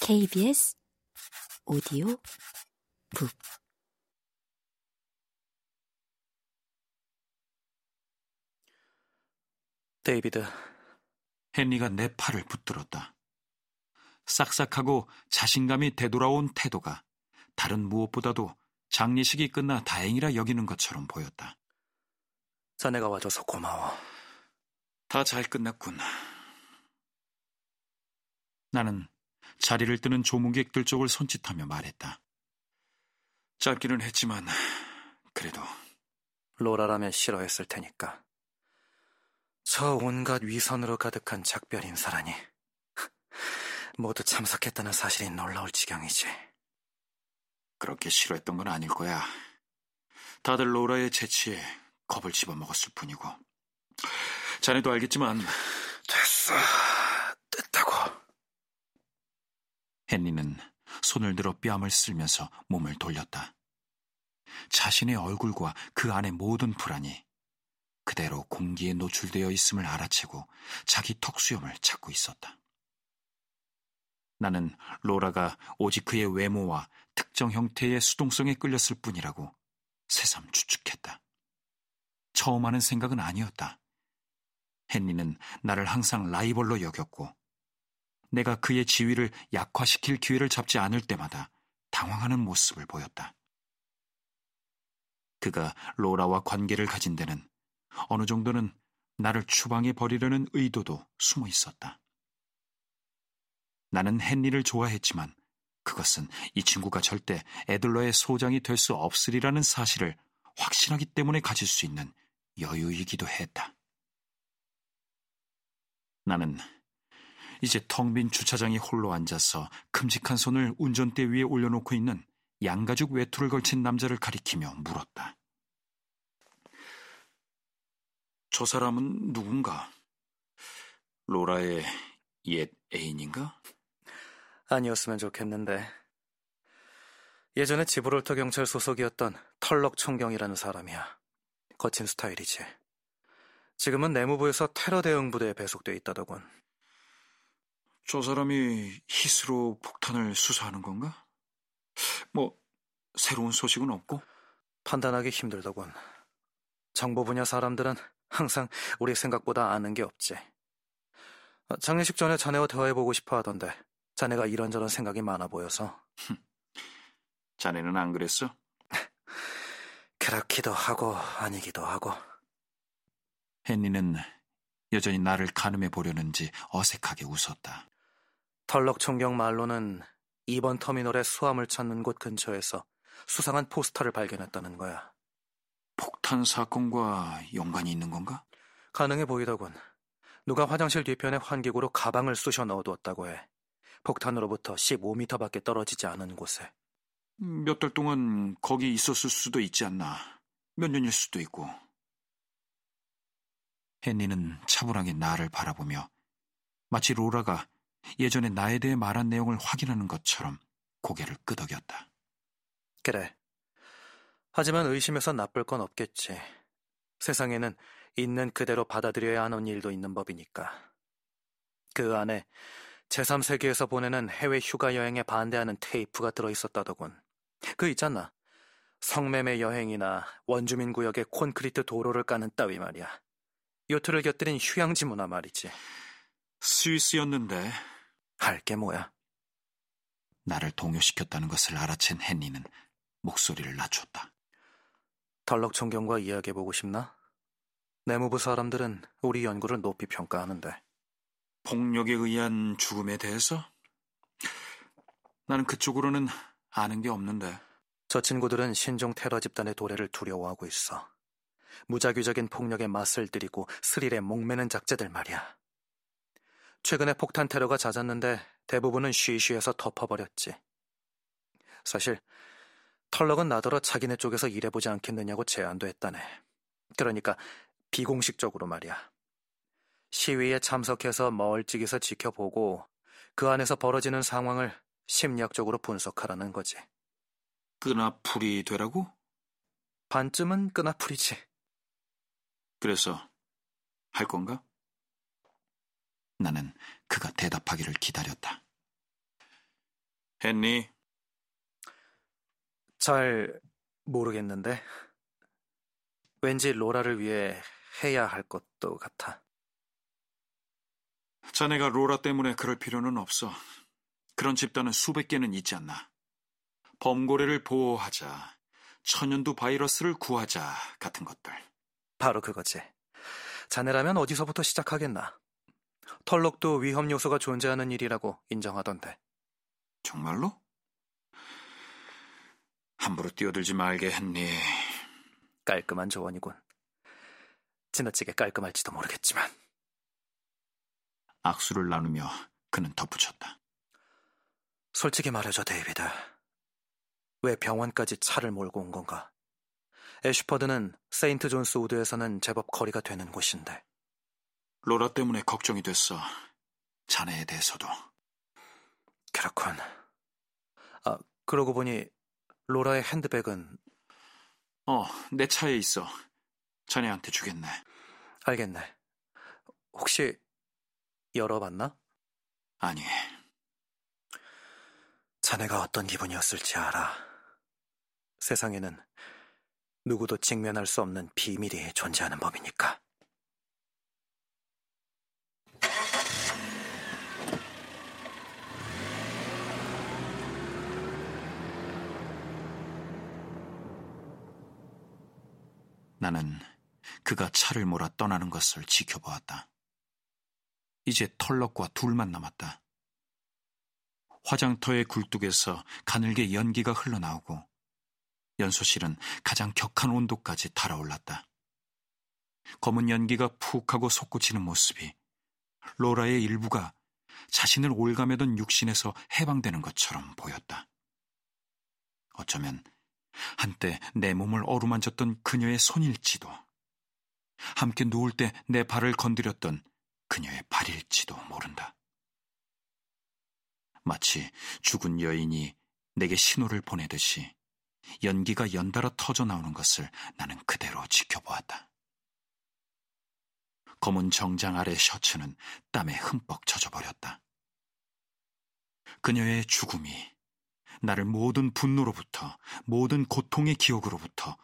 KBS 오디오 북 데이비드, 헨리가 내 팔을 붙들었다. 싹싹하고 자신감이 되돌아온 태도가 다른 무엇보다도 장례식이 끝나 다행이라 여기는 것처럼 보였다. 자네가 와줘서 고마워. 다 잘 끝났군. 나는 자리를 뜨는 조문객들 쪽을 손짓하며 말했다. 짧기는 했지만 그래도 로라라면 싫어했을 테니까. 저 온갖 위선으로 가득한 작별 인사라니. 모두 참석했다는 사실이 놀라울 지경이지. 그렇게 싫어했던 건 아닐 거야. 다들 로라의 재치에 겁을 집어먹었을 뿐이고. 자네도 알겠지만 됐어. 됐다고. 헨리는 손을 들어 뺨을 쓸면서 몸을 돌렸다. 자신의 얼굴과 그 안의 모든 불안이 그대로 공기에 노출되어 있음을 알아채고 자기 턱수염을 찾고 있었다. 나는 로라가 오직 그의 외모와 특정 형태의 수동성에 끌렸을 뿐이라고 새삼 추측했다. 처음 하는 생각은 아니었다. 헨리는 나를 항상 라이벌로 여겼고 내가 그의 지위를 약화시킬 기회를 잡지 않을 때마다 당황하는 모습을 보였다. 그가 로라와 관계를 가진 데는 어느 정도는 나를 추방해 버리려는 의도도 숨어 있었다. 나는 헨리를 좋아했지만 그것은 이 친구가 절대 애들러의 소장이 될 수 없으리라는 사실을 확신하기 때문에 가질 수 있는 여유이기도 했다. 나는 이제 텅 빈 주차장에 홀로 앉아서 큼직한 손을 운전대 위에 올려놓고 있는 양가죽 외투를 걸친 남자를 가리키며 물었다. 저 사람은 누군가? 로라의 옛 애인인가? 아니었으면 좋겠는데. 예전에 지브롤터 경찰 소속이었던 털럭 총경이라는 사람이야. 거친 스타일이지. 지금은 내무부에서 테러 대응 부대에 배속돼 있다더군. 저 사람이 히스로 폭탄을 수사하는 건가? 뭐 새로운 소식은 없고? 판단하기 힘들더군. 정보 분야 사람들은 항상 우리 생각보다 아는 게 없지. 어, 장례식 전에 자네와 대화해보고 싶어 하던데 자네가 이런저런 생각이 많아 보여서. 자네는 안 그랬어? 그렇기도 하고 아니기도 하고. 헨리는 여전히 나를 가늠해 보려는지 어색하게 웃었다. 털럭 총경 말로는 이번 터미널의 수함을 찾는 곳 근처에서 수상한 포스터를 발견했다는 거야. 폭탄 사건과 연관이 있는 건가? 가능해 보이더군. 누가 화장실 뒤편에 환기구로 가방을 쑤셔 넣어두었다고 해. 폭탄으로부터 15m밖에 떨어지지 않은 곳에. 몇 달 동안 거기 있었을 수도 있지 않나. 몇 년일 수도 있고. 헨리는 차분하게 나를 바라보며 마치 로라가 예전에 나에 대해 말한 내용을 확인하는 것처럼 고개를 끄덕였다. 그래. 하지만 의심해서 나쁠 건 없겠지. 세상에는 있는 그대로 받아들여야 하는 일도 있는 법이니까. 그 안에 제3세계에서 보내는 해외 휴가 여행에 반대하는 테이프가 들어있었다더군. 그 있잖아. 성매매 여행이나 원주민 구역에 콘크리트 도로를 까는 따위 말이야. 요트를 곁들인 휴양지 문화 말이지. 스위스였는데 할 게 뭐야? 나를 동요시켰다는 것을 알아챈 헨리는 목소리를 낮췄다. 덜럭 총경과 이야기해보고 싶나? 내무부 사람들은 우리 연구를 높이 평가하는데. 폭력에 의한 죽음에 대해서? 나는 그쪽으로는 아는 게 없는데. 저 친구들은 신종 테러 집단의 도래를 두려워하고 있어. 무자규적인 폭력에 맞설 들이고 스릴에 목매는 작자들 말이야. 최근에 폭탄 테러가 잦았는데 대부분은 쉬쉬해서 덮어버렸지. 사실 털럭은 나더러 자기네 쪽에서 일해보지 않겠느냐고 제안도 했다네. 그러니까 비공식적으로 말이야. 시위에 참석해서 멀찍이서 지켜보고 그 안에서 벌어지는 상황을 심리학적으로 분석하라는 거지. 끄나풀이 되라고? 반쯤은 끄나풀이지. 그래서 할 건가? 나는 그가 대답하기를 기다렸다. 했니? 잘 모르겠는데. 왠지 로라를 위해 해야 할 것도 같아. 자네가 로라 때문에 그럴 필요는 없어. 그런 집단은 수백 개는 있지 않나. 범고래를 보호하자, 천연두 바이러스를 구하자 같은 것들. 바로 그거지. 자네라면 어디서부터 시작하겠나. 털럭도 위험 요소가 존재하는 일이라고 인정하던데. 정말로? 함부로 뛰어들지 말게 했니? 깔끔한 조언이군. 지나치게 깔끔할지도 모르겠지만. 악수를 나누며 그는 덧붙였다. 솔직히 말해줘, 데이비드. 왜 병원까지 차를 몰고 온 건가? 애슈퍼드는 세인트 존스 우드에서는 제법 거리가 되는 곳인데. 로라 때문에 걱정이 됐어. 자네에 대해서도. 그렇군. 아, 그러고 보니 로라의 핸드백은 어, 내 차에 있어. 자네한테 주겠네. 알겠네. 혹시 열어봤나? 아니. 자네가 어떤 기분이었을지 알아. 세상에는 누구도 직면할 수 없는 비밀이 존재하는 법이니까. 나는 그가 차를 몰아 떠나는 것을 지켜보았다. 이제 털럭과 둘만 남았다. 화장터의 굴뚝에서 가늘게 연기가 흘러나오고 연소실은 가장 격한 온도까지 달아올랐다. 검은 연기가 푹 하고 솟구치는 모습이 로라의 일부가 자신을 올가매던 육신에서 해방되는 것처럼 보였다. 어쩌면 한때 내 몸을 어루만졌던 그녀의 손일지도, 함께 누울 때 내 발을 건드렸던 그녀의 발일지도 모른다. 마치 죽은 여인이 내게 신호를 보내듯이 연기가 연달아 터져 나오는 것을 나는 그대로 지켜보았다. 검은 정장 아래 셔츠는 땀에 흠뻑 젖어버렸다. 그녀의 죽음이 나를 모든 분노로부터, 모든 고통의 기억으로부터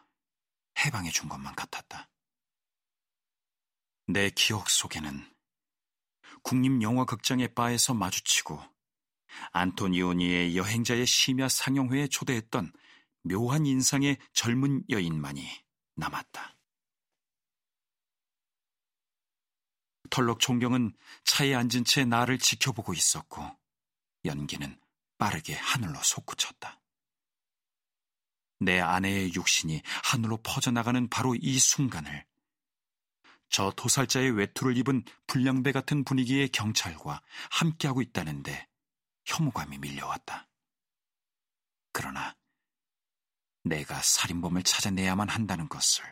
해방해 준 것만 같았다. 내 기억 속에는 국립영화극장의 바에서 마주치고 안토니오니의 여행자의 심야 상영회에 초대했던 묘한 인상의 젊은 여인만이 남았다. 털럭 총경은 차에 앉은 채 나를 지켜보고 있었고 연기는 빠르게 하늘로 솟구쳤다. 내 아내의 육신이 하늘로 퍼져나가는 바로 이 순간을 저 도살자의 외투를 입은 불량배 같은 분위기의 경찰과 함께하고 있다는데 혐오감이 밀려왔다. 그러나 내가 살인범을 찾아내야만 한다는 것을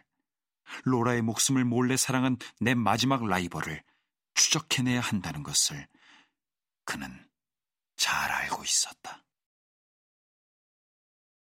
로라의 목숨을 몰래 사랑한 내 마지막 라이벌을 추적해내야 한다는 것을 그는 잘 알고 있었다.